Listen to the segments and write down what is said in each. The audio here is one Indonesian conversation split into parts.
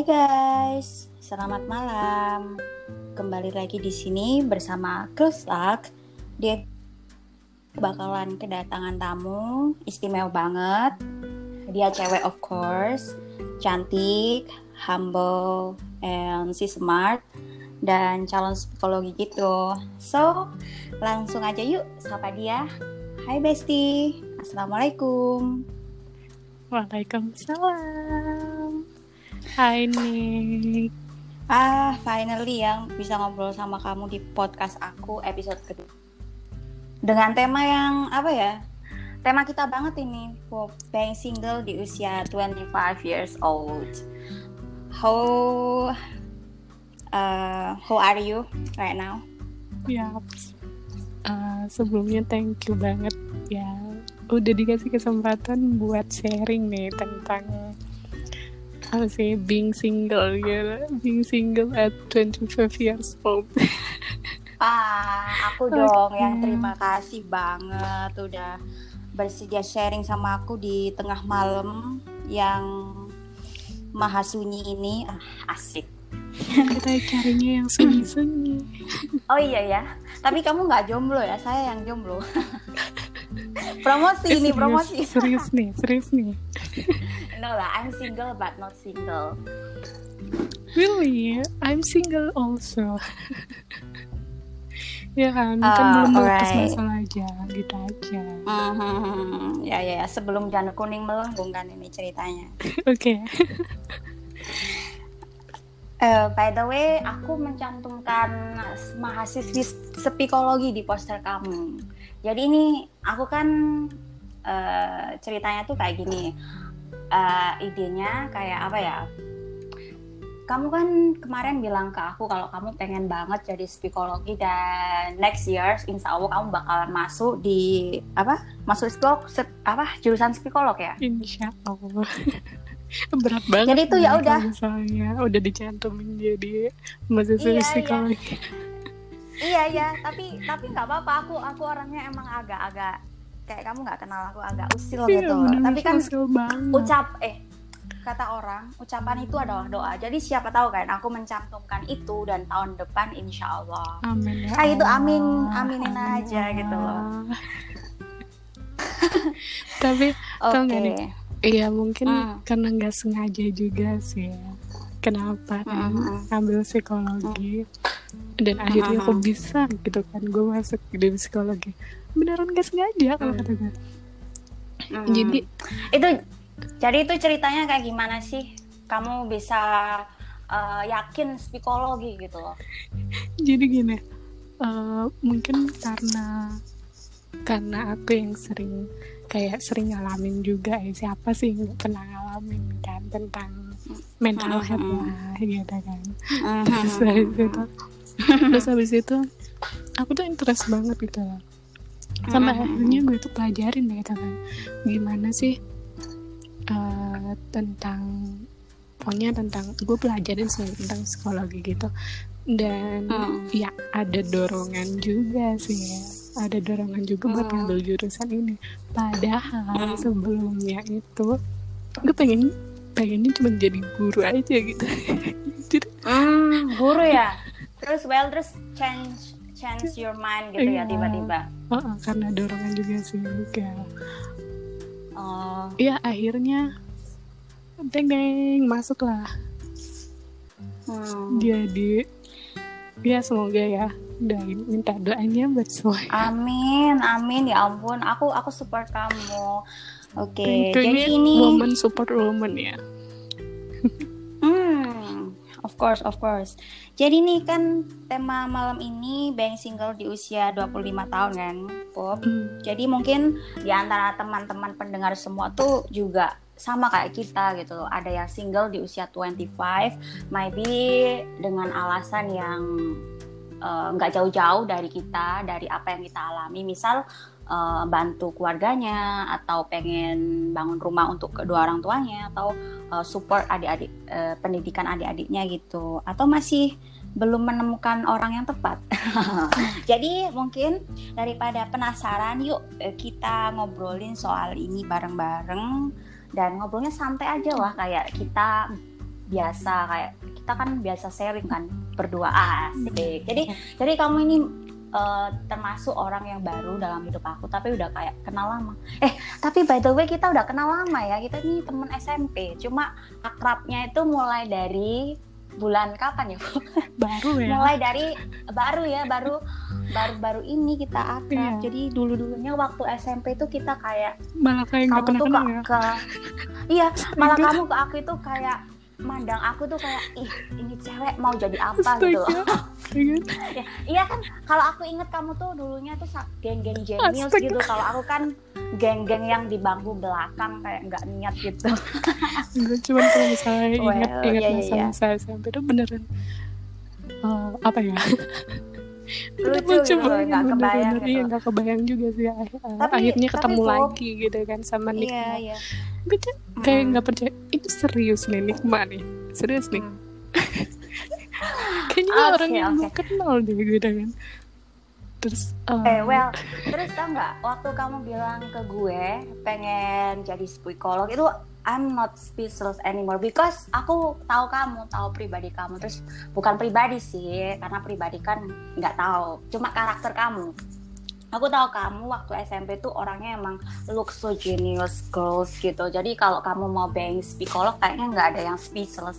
Hai guys, selamat malam. Kembali lagi di sini bersama Luck. Dia bakalan kedatangan tamu istimewa banget. Dia cewek of course, cantik, humble, and si smart dan calon psikologi gitu. So, langsung aja yuk sapa dia. Hai Besti, Assalamualaikum. Waalaikumsalam. Hai Nick. Ah, finally yang bisa ngobrol sama kamu di podcast aku episode kedua. Dengan tema yang apa ya? Tema kita banget ini, for being single di usia 25 years old. How uh, how are you right now? Ya, uh, sebelumnya thank you banget ya udah dikasih kesempatan buat sharing nih tentang apa sih? Being single gitu being single at 25 years old. Ah aku dong okay. yang terima kasih banget udah bersedia sharing sama aku di tengah malam yang maha sunyi ini. Ah, asik. Kita carinya yang sunyi-sunyi. Oh iya ya. Tapi kamu nggak jomblo ya? Saya yang jomblo. Promosi eh, ini promosi. serius nih serius nih no lah I'm single but not single really I'm single also ya kan uh, kan belum right. masalah aja gitu aja mm-hmm. ya ya sebelum janur kuning melengkung kan ini ceritanya oke okay. Uh, by the way, aku mencantumkan mahasiswi psikologi di poster kamu. Jadi ini aku kan uh, ceritanya tuh kayak gini. Uh, idenya kayak apa ya? Kamu kan kemarin bilang ke aku kalau kamu pengen banget jadi psikologi dan next year insya Allah kamu bakalan masuk di apa? Masuk psikolog apa? Jurusan psikolog ya? Insya Allah. berat banget jadi itu ya udah misalnya udah dicantumin jadi mahasiswa iya, iya. psikologi iya iya iya tapi tapi nggak apa-apa aku aku orangnya emang agak-agak kayak kamu nggak kenal aku agak usil iya, gitu. tapi kan ucap eh kata orang ucapan itu adalah doa. Jadi siapa tahu kan aku mencantumkan itu dan tahun depan insya Allah. Amin ya kayak itu amin aminin amin aja ya. gitu loh. Tapi okay. iya mungkin hmm. karena nggak sengaja juga sih. Kenapa? Kan hmm. ambil psikologi. Hmm dan akhirnya kok bisa gitu kan. Gue masuk di psikologi beneran gak sengaja kalau kata gue hmm. jadi itu jadi itu ceritanya kayak gimana sih? Kamu bisa uh, yakin psikologi gitu loh. Jadi gini uh, mungkin karena karena aku yang sering kayak sering ngalamin juga ya. Siapa sih nggak pernah ngalamin kan tentang mental health lah gitu kan. Terus dari situ terus habis itu aku tuh interest banget gitu loh sampai hmm. akhirnya gue tuh pelajarin gitu kan gimana sih uh, tentang pokoknya tentang gue pelajarin sih tentang psikologi gitu dan hmm. ya ada dorongan juga sih ya ada dorongan juga buat hmm. ngambil jurusan ini padahal hmm. sebelumnya itu gue pengen pengennya cuma jadi guru aja gitu jadi hmm, guru ya terus well terus change change your mind gitu ya iya. tiba-tiba. Uh, uh, karena dorongan juga sih kayak oh. Iya akhirnya deng deng masuklah. Hmm. jadi ya semoga ya dan minta doanya buat semua. Amin amin ya ampun. Aku aku support kamu. Oke okay. jadi ini woman support woman ya Of course, of course. Jadi nih kan tema malam ini being single di usia 25 tahun kan, Pop. Hmm. Jadi mungkin di antara teman-teman pendengar semua tuh juga sama kayak kita gitu loh. Ada yang single di usia 25, maybe dengan alasan yang eh, nggak uh, jauh-jauh dari kita, dari apa yang kita alami. Misal uh, bantu keluarganya atau pengen bangun rumah untuk kedua orang tuanya atau uh, support adik-adik uh, pendidikan adik-adiknya gitu. Atau masih belum menemukan orang yang tepat. Jadi mungkin daripada penasaran yuk kita ngobrolin soal ini bareng-bareng dan ngobrolnya santai aja lah. Kayak kita biasa kayak kita kan biasa sharing kan berdua. Asik. Jadi jadi kamu ini uh, termasuk orang yang baru dalam hidup aku tapi udah kayak kenal lama eh tapi by the way kita udah kenal lama ya kita ini temen SMP cuma akrabnya itu mulai dari bulan kapan ya Bu? baru ya mulai dari baru ya baru baru baru ini kita akrab Iya. jadi dulu dulunya waktu SMP itu kita kayak malah kayak kamu tuh kenal ke, ya ke iya malah Astaga. kamu ke aku itu kayak mandang aku tuh kayak ih ini cewek mau jadi apa gitu loh Astaga. Iya kan? Ya, iya kan kalau aku inget kamu tuh dulunya tuh geng-geng jenius gitu kalau aku kan geng-geng yang di bangku belakang kayak nggak niat gitu Enggak, cuman kalau misalnya Well, ingat ingat iya, iya, masa-masa SMP itu beneran eh, apa ya? Bener Lucu gitu, banget, nggak kebayang gitu. Iya, nggak kebayang juga sih. Tapi- Akhirnya tapi, ketemu Bob, lagi gitu kan sama Nikma. iya iya Gue tuh kayak Mm. nggak percaya. Itu serius nih Nikma nih. Serius nih. Hmm. Kayaknya Oke, orang yang gue kenal deh gitu kan. Terus eh, Eh, well, terus tau nggak waktu kamu bilang ke gue pengen jadi psikolog itu I'm not speechless anymore because aku tahu kamu, tahu pribadi kamu. Terus bukan pribadi sih, karena pribadi kan nggak tahu, cuma karakter kamu. Aku tahu kamu waktu SMP tuh orangnya emang look so genius girls gitu. Jadi kalau kamu mau being psikolog kayaknya nggak ada yang speechless.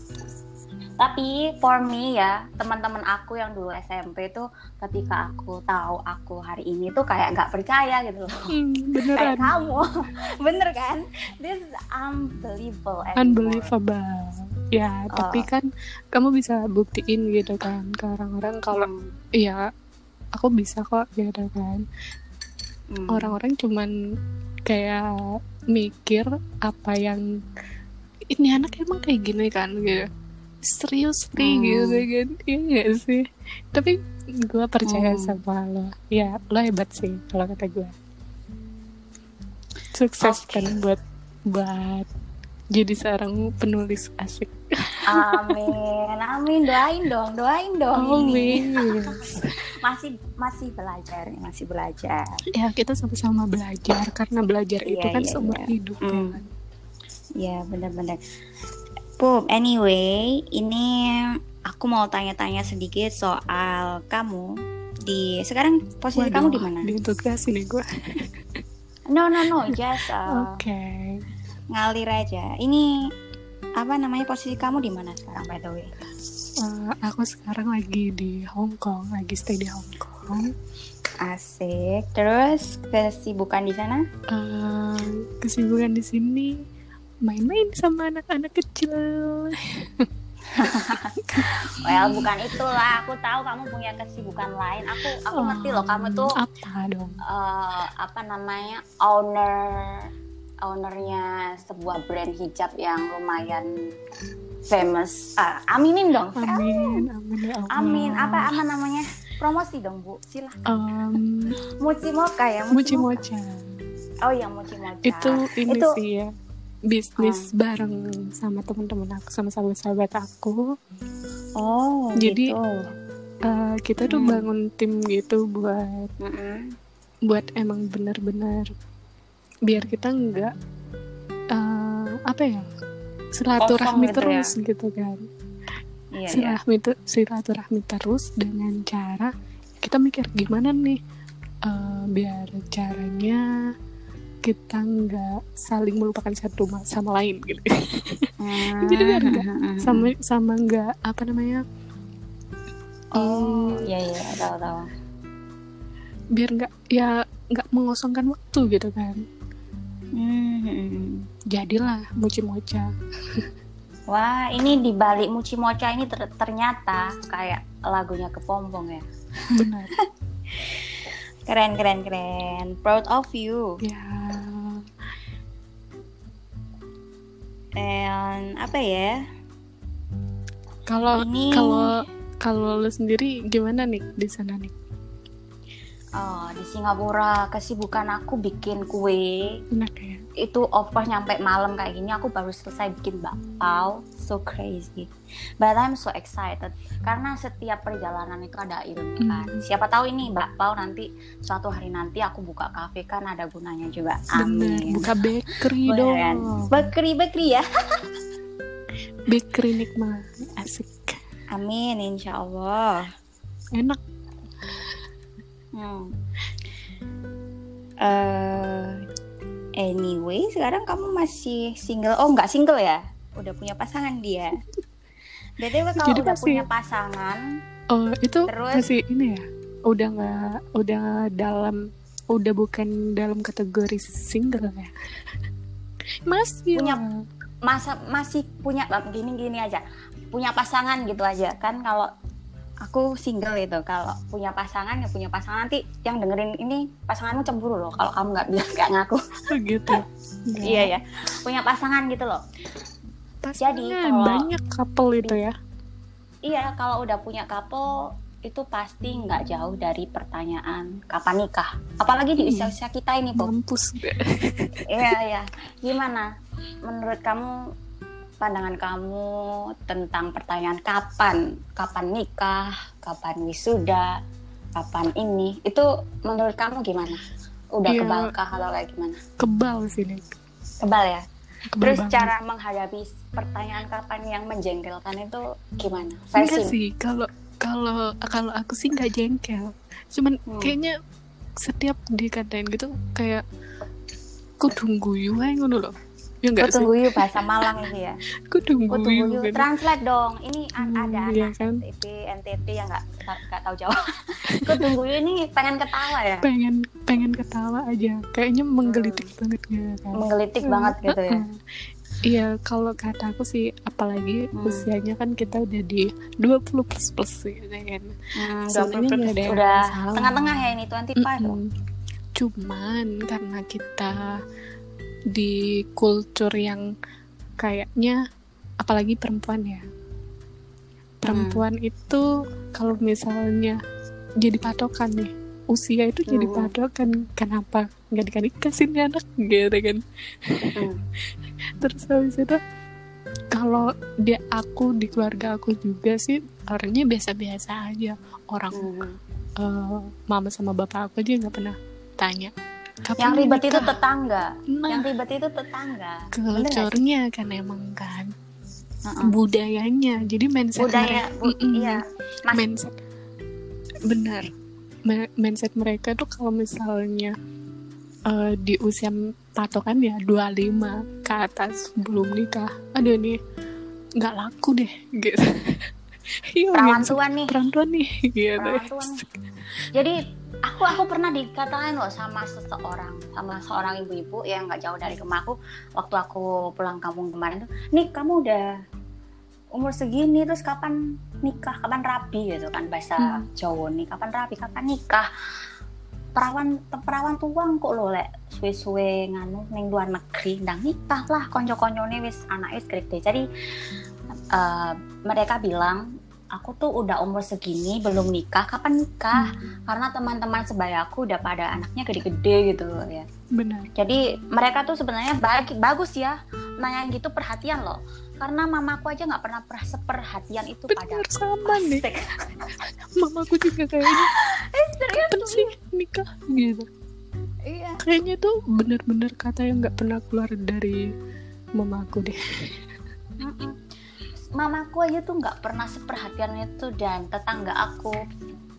Tapi for me ya, teman-teman aku yang dulu SMP tuh ketika aku tahu aku hari ini tuh kayak nggak percaya gitu loh. hmm, Kayak beneran kamu, bener kan? This is unbelievable. anymore. unbelievable. Ya, tapi Oh. kan kamu bisa buktiin gitu kan ke orang-orang kalau Hmm, iya aku bisa kok gitu kan. hmm. orang-orang cuman kayak mikir apa yang ini anak emang kayak gini kan gitu serius nih Hmm. gitu kan iya gak sih tapi gue percaya Hmm. sama lo ya lo hebat sih kalau kata gue sukses Oke. kan buat buat jadi seorang penulis asik Amin, amin. Doain dong, doain dong. ini. Masih masih belajar, nih, masih belajar. ya kita sama-sama belajar karena belajar itu Iya, kan iya, seumur iya. hidup ya Hmm. kan? Ya benar-benar. Pup, anyway, ini aku mau tanya-tanya sedikit soal kamu di sekarang posisi Waduh, kamu di mana? diintegrasi nih gue No no no, just uh, oke ngalir aja. Ini apa namanya posisi kamu di mana sekarang by the way? Eh, aku sekarang lagi di Hong Kong, lagi stay di Hong Kong. Asik. Terus kesibukan di sana? Eh, kesibukan di sini main-main sama anak-anak kecil. Well, bukan itulah. Aku tahu kamu punya kesibukan lain. Aku aku ngerti loh kamu tuh apa dong? eh, apa namanya owner ownernya sebuah brand hijab yang lumayan famous. Ah, aminin dong. Amin, amin ya Allah. Amin. Apa apa namanya? Promosi dong, Bu. Silahkan. Em, Mochi Mocha ya, Mochi Mocha. Mocha. Oh iya, Mochi Mocha. Itu ini Itu- sih ya bisnis bareng sama teman-teman aku sama sahabat-sahabat aku. Oh, Jadi- gitu. Eh, kita tuh Hmm. bangun tim gitu buat Mm-mm. buat emang benar-benar biar kita nggak eh, apa ya silaturahmi gitu ya. terus gitu kan Iya, iya. silaturahmi tu- silaturahmi terus dengan cara kita mikir gimana nih eh, biar caranya kita nggak saling melupakan satu ma- sama lain gitu Hmm, Jadi biar nggak hmm, hmm. sama sama nggak apa namanya Oh, hmm, iya iya, tahu tahu. biar nggak ya nggak mengosongkan waktu gitu kan Hmm, jadilah mochi mocha Wah, ini di balik Mochi Mocha ini ter- ternyata kayak lagunya kepompong ya. benar Keren keren keren. Proud of you. ya And apa ya? kalau Ini- kalau kalau lu sendiri gimana nih di sana nih Oh, di Singapura kesibukan aku bikin kue. enak ya Itu of course nyampe malam kayak gini aku baru selesai bikin bakpao. So crazy. But I'm so excited karena setiap perjalanan itu ada ilmu kan. Hmm. Siapa tahu ini bakpao nanti suatu hari nanti aku buka kafe kan ada gunanya juga. bener Amin. buka bakery dong Bakery bakery ya. bakery nikmat asik Amin, insya Allah. enak Hmm. Eh, anyway, sekarang kamu masih single? Oh, nggak single ya? Udah punya pasangan dia. BTW kalau Jadi udah masih- punya pasangan, oh itu Terus? masih ini ya udah nggak udah dalam udah bukan dalam kategori single ya masih Punya- masa masih punya gini-gini aja, punya pasangan gitu aja kan? Kalau aku single itu, kalau punya pasangan ya punya pasangan nanti yang dengerin ini pasanganmu cemburu loh kalau kamu nggak bilang kayak ngaku. Oh, gitu iya ya, punya pasangan gitu loh. pasangan Jadi kalau- banyak couple itu ya Iya, kalau udah punya couple itu pasti nggak jauh dari pertanyaan kapan nikah. Apalagi di Hmm. usia-usia kita ini, Bob. mampus Iya, iya. Gimana? Menurut kamu pandangan kamu tentang pertanyaan kapan? Kapan nikah? Kapan wisuda? Kapan ini? Itu menurut kamu gimana? Udah Iya. kebalkah atau kayak gimana? kebal sih Nek. Kebal ya? Kebal Terus banget. cara menghadapi pertanyaan kapan yang menjengkelkan itu gimana? enggak sih kalau kalau kalau aku sih nggak jengkel cuman Hmm. kayaknya setiap dikatain gitu kayak ku tunggu you aja ngono loh ya enggak sih Kutunggu yuk bahasa Malang ini ya. ku tunggu Kutunggu yuk. kan Translate dong. Ini Hmm, ada iya anak kan? NTT, NTT yang nggak nggak tahu jawab. Kutunggu yuk ini pengen ketawa ya. pengen pengen ketawa aja kayaknya menggelitik banget gitu kan Menggelitik Hmm, banget gitu ya. uh-uh. Iya, kalau kata aku sih, apalagi Hmm. usianya kan kita udah di 20 plus plus gitu kan. Hmm, Sebenarnya 20 nggak ada yang udah tengah-tengah ya ini 25 loh. Mm-mm. Cuman karena kita di kultur yang kayaknya, apalagi perempuan ya, perempuan Hmm. itu kalau misalnya jadi patokan nih, usia itu jadi Hmm. patokan. Kenapa nggak dikasih nih anak gitu kan? Hmm. terus habis itu kalau dia aku di keluarga aku juga sih orangnya biasa-biasa aja orang Hmm. eh, mama sama bapak aku aja nggak pernah tanya kapan Yang ribet itu nikah?" tetangga. nah Yang ribet itu tetangga. Culture-nya kan emang kan Heeh. budayanya jadi mindset Budaya, mereka, bu- Mm-mm. iya. Mas- mindset benar mindset mereka tuh kalau misalnya eh, di usia patokan ya 25 ke atas belum nikah aduh nih nggak laku deh gitu iya Perawan mindset tua nih. perempuan nih gitu Perawan tua nih. Jadi aku aku pernah dikatain loh sama seseorang sama seorang ibu-ibu yang nggak jauh dari rumahku waktu aku pulang kampung kemarin tuh nih kamu udah umur segini terus kapan nikah? Kapan rapi gitu kan bahasa Hmm. Jawa nih kapan rapi kapan nikah? Perawan perawan tuang kok lo lek suwe-suwe nganu neng luar negeri ndang nikah lah konco-koncone wis anak wis gede jadi eh, mereka bilang aku tuh udah umur segini belum nikah. Kapan nikah? Karena teman-teman sebayaku udah pada anaknya gede-gede gitu loh ya. Benar. Jadi mereka tuh sebenarnya baik bagus ya. Nanyain gitu perhatian loh. Karena mamaku aja nggak pernah pernah seperhatian itu pada benar sama nih. Mamaku juga kayaknya kapan sih nikah? Gitu. Iya. Kayaknya tuh bener-bener kata yang nggak pernah keluar dari mamaku deh. Mamaku aja tuh nggak pernah seperhatian itu dan tetangga aku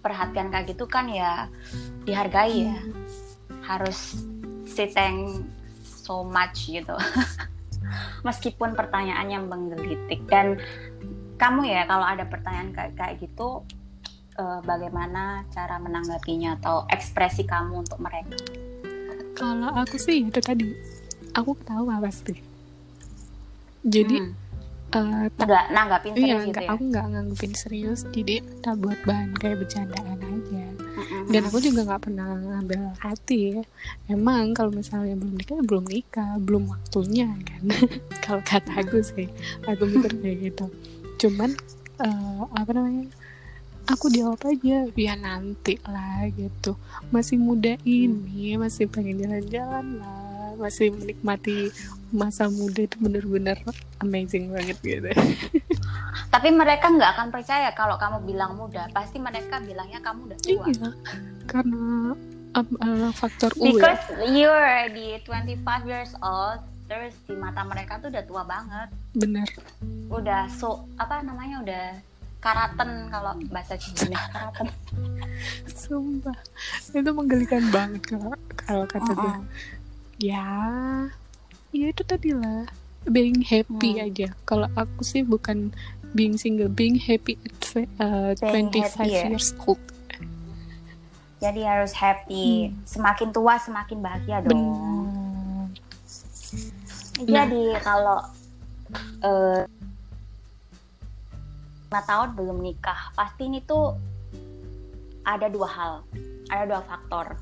perhatian kayak gitu kan ya dihargai ya. Harus si thank so much gitu. Meskipun pertanyaannya menggelitik. Dan kamu ya kalau ada pertanyaan kayak kayak gitu eh, bagaimana cara menanggapinya atau ekspresi kamu untuk mereka? Kalau aku sih itu tadi. Aku ketawa pasti. Jadi Hmm, eh, tak- nggak nanggapin iya serius gitu nggak ya? aku nggak nganggepin serius. Jadi tak buat bahan kayak bercandaan aja. Dan aku juga nggak pernah ngambil hati ya. emang kalau misalnya belum nikah ya belum nikah. Belum waktunya kan? Kalau kata aku sih aku mikir kayak gitu. Cuman eh, apa namanya? Aku jawab aja ya nanti lah gitu. Masih muda ini masih pengen jalan-jalan lah masih menikmati masa muda itu bener-bener amazing banget gitu. Tapi mereka nggak akan percaya kalau kamu bilang muda. Pasti mereka bilangnya kamu udah tua. iya karena um, uh, faktor U ya. Because you're di 25 years old, terus di mata mereka tuh udah tua banget. Bener udah so apa namanya udah karaten kalau bahasa Cina karaten. Sumpah. Itu menggelikan banget kalau kalau kata Oh, gue oh. Ya. Ya itu tadi lah. Being happy Hmm. aja. Kalau aku sih bukan being single being happy at uh, Being 25 happy ya? years old. Jadi harus happy. Semakin tua semakin bahagia dong. Benar. Jadi kalau eh lima tahun belum nikah pasti ini tuh ada dua hal ada dua faktor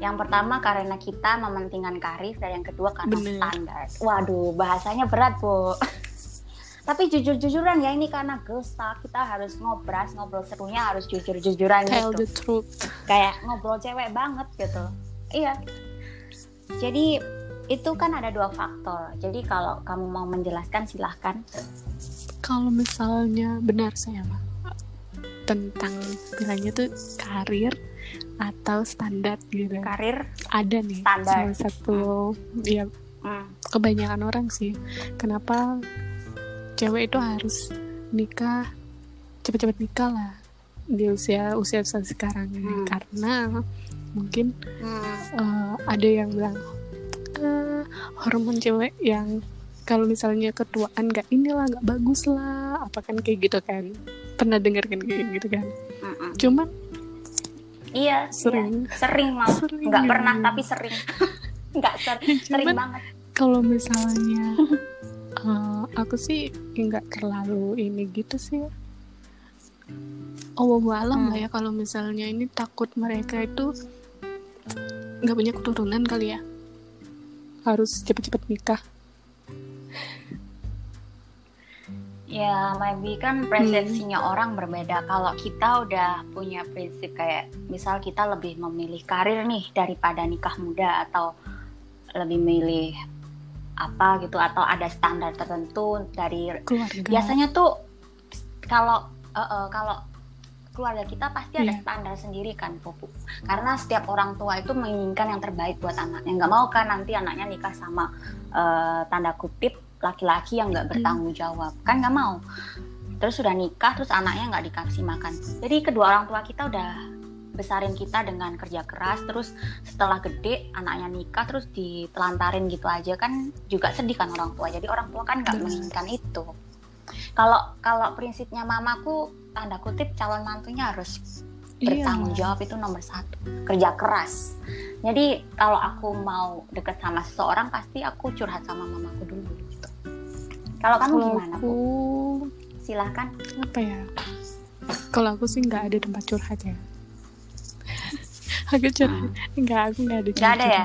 yang pertama karena kita mementingkan karir dan yang kedua karena Bener. standar. Waduh bahasanya berat bu. Tapi jujur-jujuran ya ini karena talk kita harus ngobras ngobrol serunya harus jujur-jujuran tell gitu. the truth. Kayak ngobrol cewek banget gitu. Iya. Jadi itu kan ada dua faktor. Jadi kalau kamu mau menjelaskan silahkan. Kalau misalnya benar saya mah tentang bilangnya tuh karir atau standar gitu. Karir? Ada nih Standar. salah satu ya hmm, kebanyakan orang sih. Kenapa cewek itu harus nikah cepet-cepet nikah lah di usia usia sekarang ini. Hmm. karena mungkin hmm, eh, ada yang bilang "Eh, hormon cewek yang kalau misalnya ketuaan nggak inilah nggak bagus lah. Apa kan kayak gitu kan? Pernah dengar kan kayak gitu kan? Hmm, hmm. cuman iya Sering. iya. sering mau Sering. nggak pernah tapi sering nggak ser- sering Cuman- banget kalau misalnya eh, aku sih nggak terlalu ini gitu sih oh alam Hmm. lah ya kalau misalnya ini takut mereka itu nggak punya keturunan kali ya harus cepet-cepet nikah Ya, maybe kan persepsinya orang berbeda. Kalau kita udah punya prinsip kayak, misal kita lebih memilih karir nih daripada nikah muda atau lebih milih apa gitu atau ada standar tertentu dari keluarga biasanya tuh kalau eh, eh, kalau keluarga kita pasti ada Iya. standar sendiri kan Pupu karena setiap orang tua itu menginginkan yang terbaik buat anaknya nggak mau kan nanti anaknya nikah sama eh, tanda kutip laki-laki yang nggak bertanggung jawab. Kan nggak mau. Terus sudah nikah terus anaknya nggak dikasih makan. Jadi kedua orang tua kita udah besarin kita dengan kerja keras. Terus setelah gede anaknya nikah terus ditelantarin gitu aja. Kan juga sedih kan orang tua. Jadi orang tua kan nggak menginginkan itu. Kalau kalau prinsipnya mamaku tanda kutip calon mantunya harus bertanggung Iya. jawab itu nomor satu. Kerja keras. Jadi kalau aku mau deket sama seseorang pasti aku curhat sama mamaku dulu kalau kamu kalau gimana aku Bu? silahkan apa ya kalau aku sih nggak ada tempat curhat ya aku curhat nggak aku nggak ada Hmm. nggak ada ya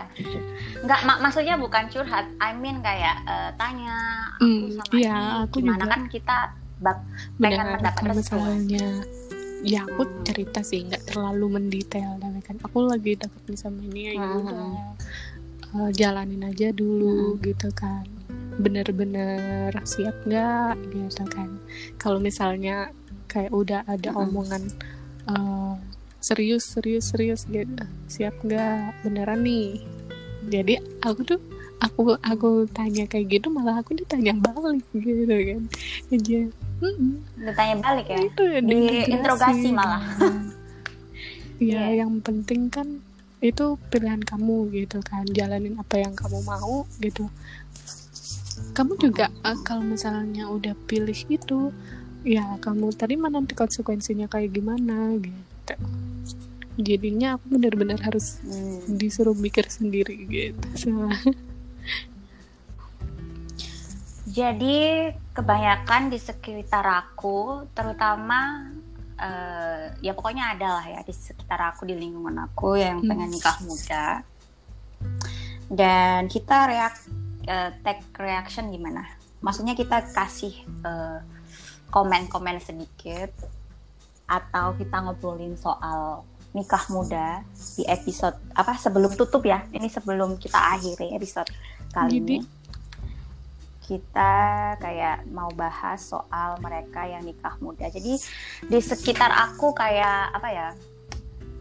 nggak mak maksudnya bukan curhat I mean kayak eh, tanya aku Hmm, sama iya, ini aku gimana juga. kan kita bak pengen mendapat misalnya ya aku Hmm. cerita sih nggak terlalu mendetail tapi kan aku lagi nih sama ini ya Hmm. udah eh, jalanin aja dulu gitu kan bener-bener siap nggak gitu kan kalau misalnya kayak udah ada Hmm. omongan eh, serius serius serius gitu siap nggak beneran nih jadi aku tuh aku aku tanya kayak gitu malah aku ditanya balik gitu kan aja "Mm-mm." ditanya balik ya itu ya Diinterogasi malah. ya Iya. yang penting kan itu pilihan kamu gitu kan jalanin apa yang kamu mau gitu kamu juga eh, kalau misalnya udah pilih itu ya kamu terima nanti konsekuensinya kayak gimana gitu jadinya aku benar-benar harus Hmm. disuruh mikir sendiri gitu sama Jadi kebanyakan di sekitar aku, terutama eh, ya pokoknya ada lah ya di sekitar aku di lingkungan aku yang Hmm. pengen nikah muda. Dan kita reak eh, take reaction gimana? Maksudnya kita kasih eh, komen-komen sedikit atau kita ngobrolin soal nikah muda di episode apa sebelum tutup ya. Ini sebelum kita akhiri episode kali Jadi- ini kita kayak mau bahas soal mereka yang nikah muda. Jadi di sekitar aku kayak apa ya?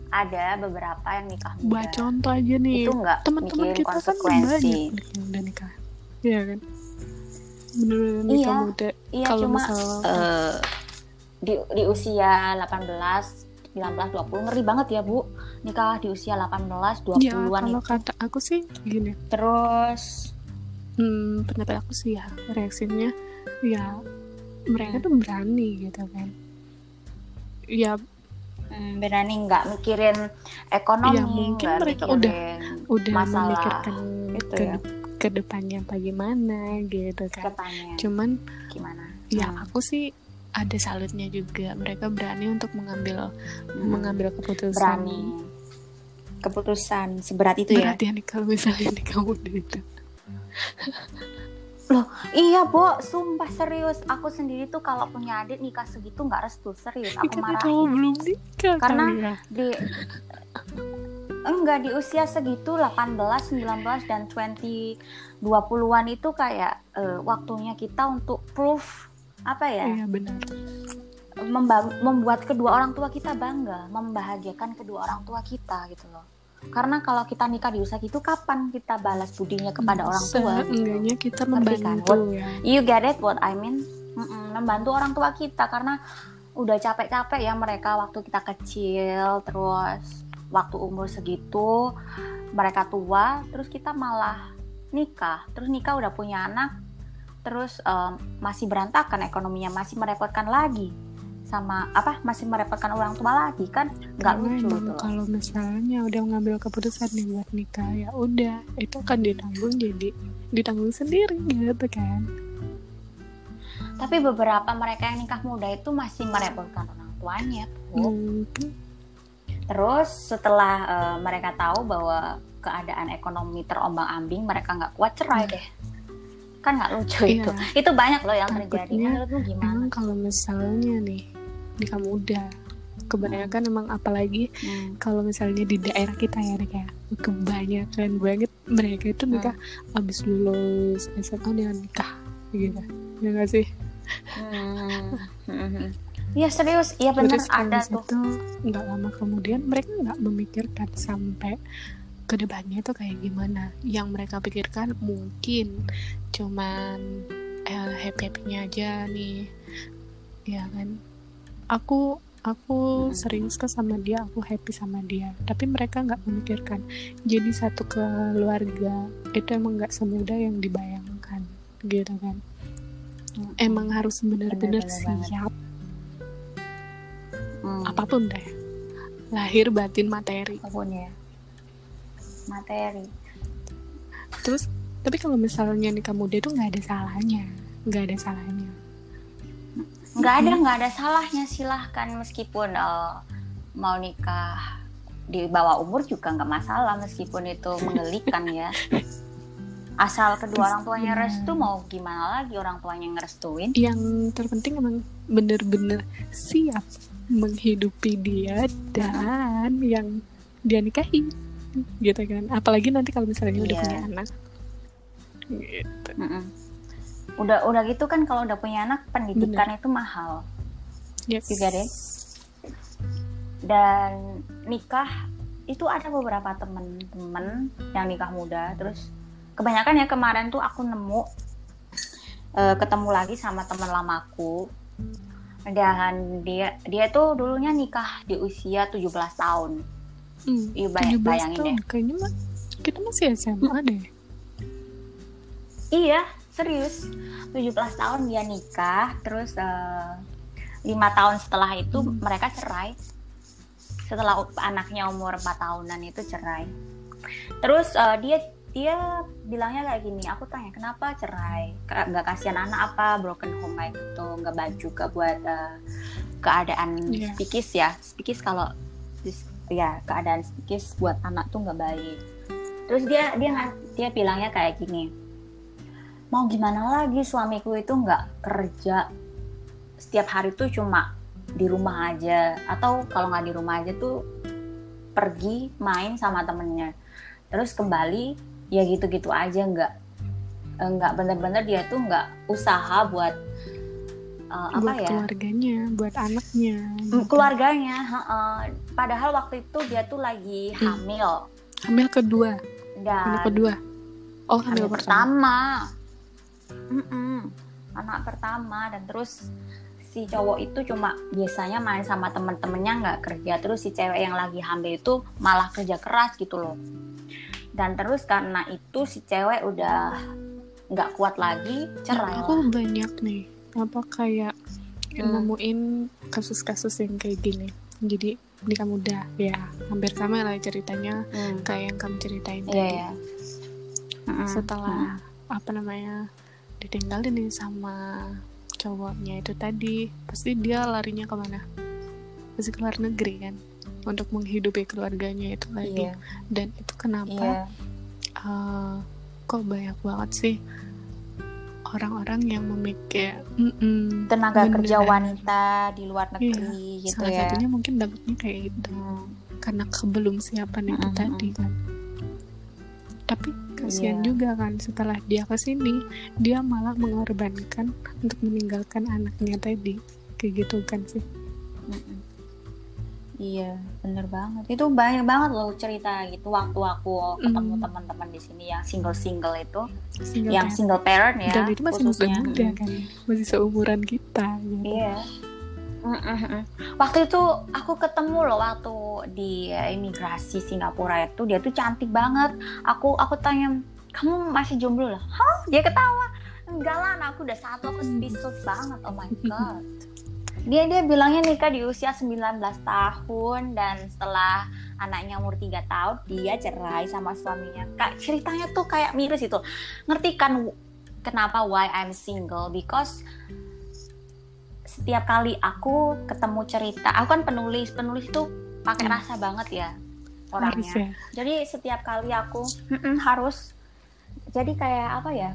Ada beberapa yang nikah muda. buat contoh aja nih Itu nggak teman-teman kita kan banyak udah nikah Iya kan? Bener-bener nikah Iya, muda. Iya kalau cuma misal eh, di di usia 18, 19, 20 ngeri banget ya bu. Nikah di usia 18, 20-an ya kalau itu. kata aku sih gini. Terus hmm, pendapat aku sih ya reaksinya ya mereka tuh berani gitu kan. Ya hmm, berani nggak mikirin ekonomi, Ya, mungkin mereka mikirin udah masalah memikirkan itu ke, ya. Ke depannya bagaimana gitu kan depannya cuman gimana? ya Hmm. aku sih ada salutnya juga mereka berani untuk mengambil Hmm. mengambil keputusan berani keputusan seberat itu ya. berat ya nih kalau misalnya nih kamu itu Iya, Bo, sumpah serius. Aku sendiri tuh kalau punya adik nikah segitu nggak restu, serius. Aku marah. belum nikah Karena ya. di enggak di usia segitu 18, 19 dan 20 20-an itu kayak eh, waktunya kita untuk proof apa ya? iya benar memba- membuat kedua orang tua kita bangga, membahagiakan kedua orang tua kita gitu loh. Karena kalau kita nikah di usia gitu kapan kita balas budinya kepada orang tua? gitu loh. enggaknya kita Ngerti kan? membantu ya You get it what I mean? Mm-mm, membantu orang tua kita karena udah capek-capek ya mereka waktu kita kecil terus waktu umur segitu mereka tua terus kita malah nikah terus nikah udah punya anak terus em, masih berantakan ekonominya masih merepotkan lagi sama apa masih merepotkan orang tua lagi kan nggak Karena lucu emang loh. kalau misalnya udah ngambil keputusan nih buat nikah ya udah itu akan ditanggung jadi ditanggung sendiri gitu kan tapi beberapa mereka yang nikah muda itu masih merepotkan orang tuanya Bu. mungkin Terus setelah eh, mereka tahu bahwa keadaan ekonomi terombang-ambing, mereka nggak kuat cerai deh. Kan nggak lucu Iya. itu. Itu banyak loh yang terjadi. Takutnya Menurutmu gimana? emang kalau misalnya nih nikah muda kebanyakan emang apalagi Hmm. kalau misalnya di daerah kita ya kayak kebanyakan banget mereka itu nikah Hmm. abis lulus SMA dia nikah gitu ya nggak sih Hmm. Iya serius, iya benar ada tuh. itu nggak lama kemudian mereka nggak memikirkan sampai ke depannya itu kayak gimana yang mereka pikirkan mungkin cuman eh, happy happynya aja nih ya kan aku aku Hmm. sering suka sama dia aku happy sama dia tapi mereka nggak memikirkan jadi satu keluarga itu emang nggak semudah yang dibayangkan gitu kan Hmm. emang harus benar-benar siap. Apa pun deh lahir batin materi Apa pun ya. Materi. terus tapi kalau misalnya nikah muda itu nggak ada salahnya nggak ada salahnya Nggak ada, nggak ada salahnya silahkan meskipun eh, mau nikah di bawah umur juga nggak masalah meskipun itu menggelikan ya. Asal kedua orang tuanya Iya. restu mau gimana lagi orang tuanya ngerestuin. yang terpenting emang bener-bener siap menghidupi dia dan yang dia nikahi gitu kan apalagi nanti kalau misalnya udah Iya. punya anak gitu Mm-mm. Udah udah gitu kan kalau udah punya anak pendidikan itu mahal. yes. Juga deh. Dan nikah itu ada beberapa temen-temen yang nikah muda terus kebanyakan ya kemarin tuh aku nemu eh, ketemu lagi sama teman lamaku dan dia dia tuh dulunya nikah di usia 17 tahun. Hmm, Iya, bay- 17 bayangin tahun. deh. kayaknya mah kita masih SMA deh Iya, serius. 17 tahun dia nikah, terus eh, lima tahun setelah itu Hmm. mereka cerai. Setelah anaknya umur 4 tahunan itu cerai. Terus eh, dia dia bilangnya kayak gini, aku tanya kenapa cerai? Nggak kasihan anak apa, broken home kayak gitu, nggak baik juga buat eh, keadaan Iya. psikis ya. Psikis kalau ya keadaan psikis buat anak tuh nggak baik. Terus dia dia nggak- dia bilangnya kayak gini, mau gimana lagi suamiku itu nggak kerja setiap hari tuh cuma di rumah aja atau kalau nggak di rumah aja tuh pergi main sama temennya terus kembali ya gitu-gitu aja nggak eh, nggak bener-bener dia tuh nggak usaha buat apa buat ya keluarganya buat anaknya Mm, gitu. keluarganya heeh. padahal waktu itu dia tuh lagi Hmm. hamil hamil kedua hamil dan kedua oh hamil, hamil pertama pertama Mm-mm. anak pertama dan terus si cowok itu cuma biasanya main sama temen-temennya nggak kerja terus si cewek yang lagi hamil itu malah kerja keras gitu loh dan terus karena itu si cewek udah nggak kuat lagi cerai Nah, aku lah. banyak nih apa kayak Hmm. nemuin kasus-kasus yang kayak gini jadi nikah muda ya hampir sama lah ceritanya Hmm. kayak yang kamu ceritain iya tadi ya Mm-mm. setelah apa namanya ditinggalin nih sama cowoknya itu tadi pasti dia larinya ke mana? Pasti ke luar negeri kan untuk menghidupi keluarganya itu lagi iya. Dan itu kenapa iya. eh, kok banyak banget sih orang-orang yang memikir "Mm-mm, tenaga kerja beneran." wanita di luar negeri gitu salah ya. satunya mungkin dapetnya kayak gitu. Hmm. karena kebelum siapan itu Mm-mm. tadi. kan tapi kasihan Iya. juga kan setelah dia ke sini dia malah mengorbankan untuk meninggalkan anaknya tadi kayak gitu kan sih Mm-mm. Iya, bener banget. Itu banyak banget loh cerita gitu waktu aku ketemu Mm. teman-teman di sini yang single-single itu, Single yang parent. single parent ya. dan itu masih muda-muda kan masih seumuran kita gitu. Iya. Waktu itu aku ketemu loh waktu di imigrasi Singapura itu dia tuh cantik banget. Aku aku tanya kamu masih jomblo lah? Hah? Dia ketawa. Enggak lah, aku udah satu aku speechless banget. Oh my god. Dia dia bilangnya nikah di usia 19 tahun dan setelah anaknya umur 3 tahun dia cerai sama suaminya. Kak ceritanya tuh kayak miris itu. Ngerti kan kenapa why I'm single because setiap kali aku ketemu cerita, aku kan penulis, penulis itu pakai Hmm. rasa banget ya harus orangnya. ya Jadi setiap kali aku mm-mm, harus, jadi kayak apa ya?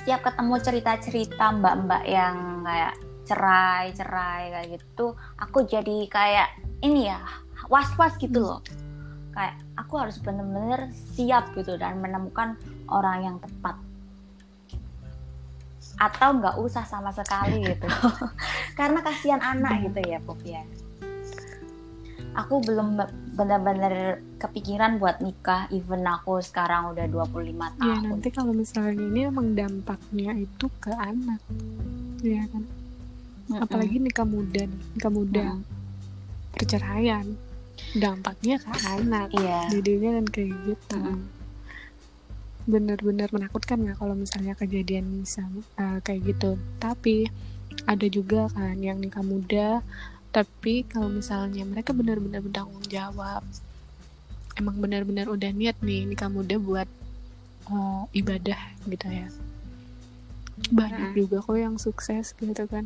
Setiap ketemu cerita-cerita mbak-mbak yang kayak cerai, cerai kayak gitu, aku jadi kayak ini ya was-was gitu loh. Kayak aku harus bener-bener siap gitu dan menemukan orang yang tepat atau nggak usah sama sekali gitu. Karena kasihan anak gitu ya Pop ya. Aku belum be- benar-benar kepikiran buat nikah. Even aku sekarang udah 25 ya tahun. nanti kalau misalnya ini emang dampaknya itu ke anak. Ya kan? Mm-mm. apalagi nikah muda nikah muda. Mm. perceraian. Dampaknya ke anak. Iya. Jadinya kan kayak gitu. Mm-mm. Bener-bener menakutkan nggak kalau misalnya kejadian sama eh, kayak gitu tapi ada juga kan yang nikah muda tapi kalau misalnya mereka benar-benar bertanggung jawab emang benar-benar udah niat nih nikah muda buat eh, ibadah gitu ya banyak Mm. juga kok yang sukses gitu kan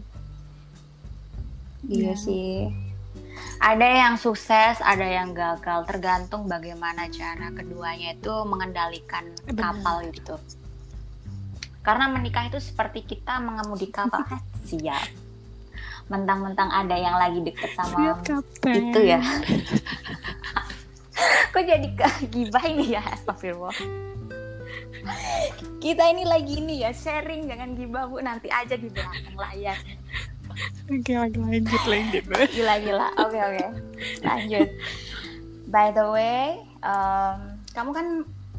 iya Ya. sih ada yang sukses ada yang gagal. Tergantung bagaimana cara keduanya itu mengendalikan Benar. kapal itu karena menikah itu seperti kita mengemudi kapal. Eh, siap. Mentang-mentang ada yang lagi deket sama siap itu ya. Kok jadi gibah ini ya? Astagfirullah. Kita ini lagi ini ya sharing. Jangan gibah bu. Nanti aja di belakang layar oke lagi lanjut lanjut gila gila oke oke. Lanjut. By the way em, kamu kan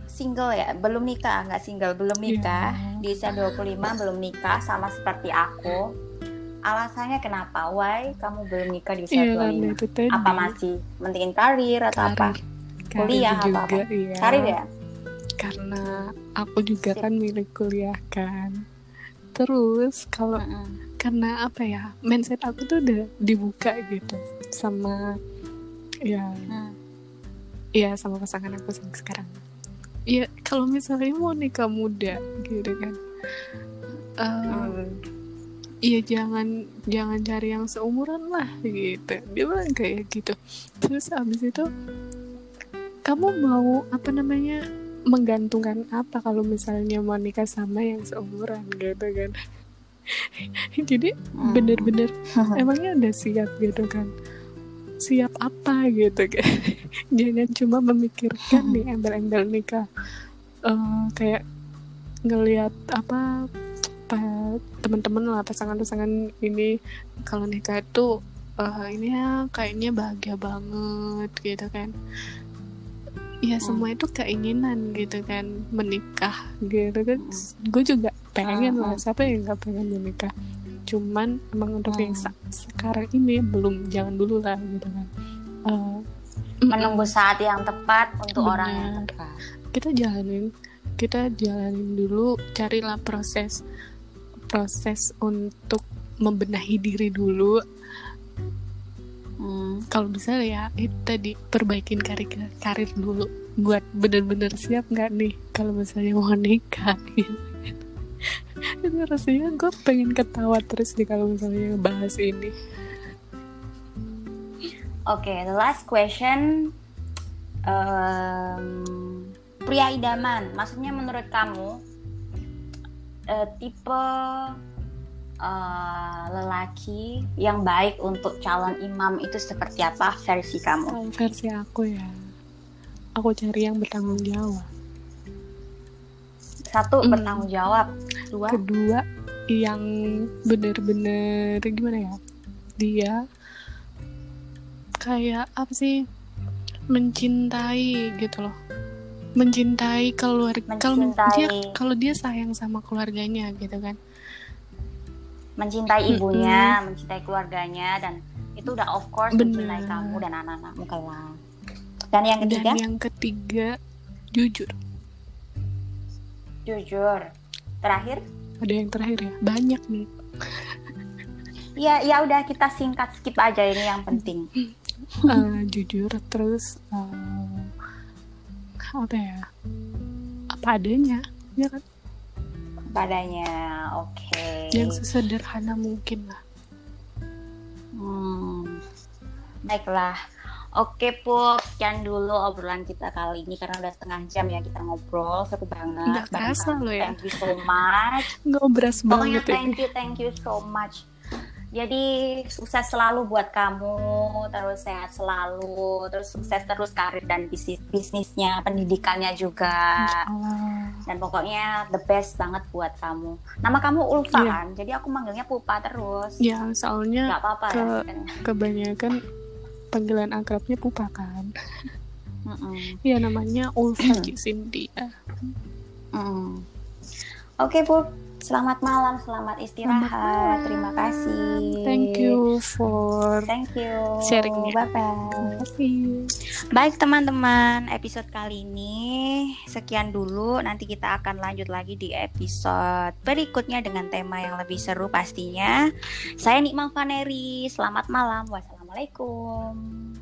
single ya? Belum nikah? Nggak single belum nikah. Iya. di usia 25 belum nikah sama seperti aku. Alasannya kenapa? Why kamu belum nikah di usia Iya, karena 25 itu tadi. Apa masih mentingin karir atau apa? Karir. Kuliah Karir apa-apa? juga, iya. karir ya? Karena aku juga Sip. kan milik kuliah kan. Terus kalau Mm-mm. Karena apa ya mindset aku tuh udah dibuka gitu sama ya Hmm. ya sama pasangan aku sekarang ya kalau misalnya mau nikah muda gitu kan Hmm. Iya jangan jangan cari yang seumuran lah gitu dia bilang kayak gitu terus abis itu kamu mau apa namanya menggantungkan apa kalau misalnya mau nikah sama yang seumuran gitu kan jadi Hmm. bener-bener emangnya udah siap gitu kan? Siap apa gitu kan jangan cuma memikirkan nih embel-embel nikah Eh, kayak ngelihat apa pa- teman-teman lah pasangan-pasangan ini kalau nikah itu eh, ini ya kayaknya bahagia banget gitu kan. Ya semua itu keinginan gitu kan menikah gitu kan. Gue juga pengen lah siapa yang nggak pengen menikah cuman emang untuk yang sa- sekarang ini belum jangan dulu lah gitu kan. Eh, menunggu saat yang tepat untuk Benar. orang yang tepat. Kita jalanin kita jalanin dulu carilah proses proses untuk membenahi diri dulu. Hmm. kalau bisa ya itu tadi perbaikin karir karir dulu. Buat bener-bener siap nggak nih? Kalau misalnya mau nikah gitu itu rasanya gue pengen ketawa terus nih kalau misalnya bahas ini Oke, the last question. Em, pria idaman, maksudnya menurut kamu eh, tipe eh, lelaki yang baik untuk calon imam itu seperti apa versi kamu? versi aku ya aku cari yang bertanggung jawab Satu Hmm. bertanggung jawab, dua kedua yang bener-bener gimana ya? Dia kayak apa sih? Mencintai gitu loh. Mencintai keluarga kalau dia kalau dia sayang sama keluarganya gitu kan. Mencintai ibunya, mencintai keluarganya dan itu udah of course Bener. mencintai kamu dan anak-anakmu kelak. Dan yang ketiga, dan yang ketiga jujur. Jujur. Terakhir, ada yang terakhir ya banyak nih ya ya udah kita singkat skip aja ini yang penting. Eh, jujur terus eh, apa ya apa adanya ya kan Padanya, oke. yang sesederhana mungkin lah Hmm. Baiklah. Oke, Pup. Sekian dulu obrolan kita kali ini karena udah setengah jam ya kita ngobrol. Seru banget. Bareng kerasa loh ya. Thank you so much. ngobras Pokoknya banget ya thank you, thank you so much. Jadi sukses selalu buat kamu, terus sehat selalu, terus sukses terus karir dan bisnis bisnisnya, pendidikannya juga. Allah. Dan pokoknya the best banget buat kamu. Nama kamu Ulfa kan? Jadi aku manggilnya Pupa terus. ya soalnya Gak apa-apa ke- ya. kebanyakan panggilan akrabnya pupa kan Mm-mm. ya namanya Ulfa Cynthia Mm. Oke, Pup. Selamat malam, selamat istirahat. malam. Terima kasih. thank you for Thank you. sharingnya. Bye bye. Baik teman-teman, episode kali ini sekian dulu. Nanti kita akan lanjut lagi di episode berikutnya dengan tema yang lebih seru pastinya. Saya Nikma Vaneri. Selamat malam. Wassalamualaikum.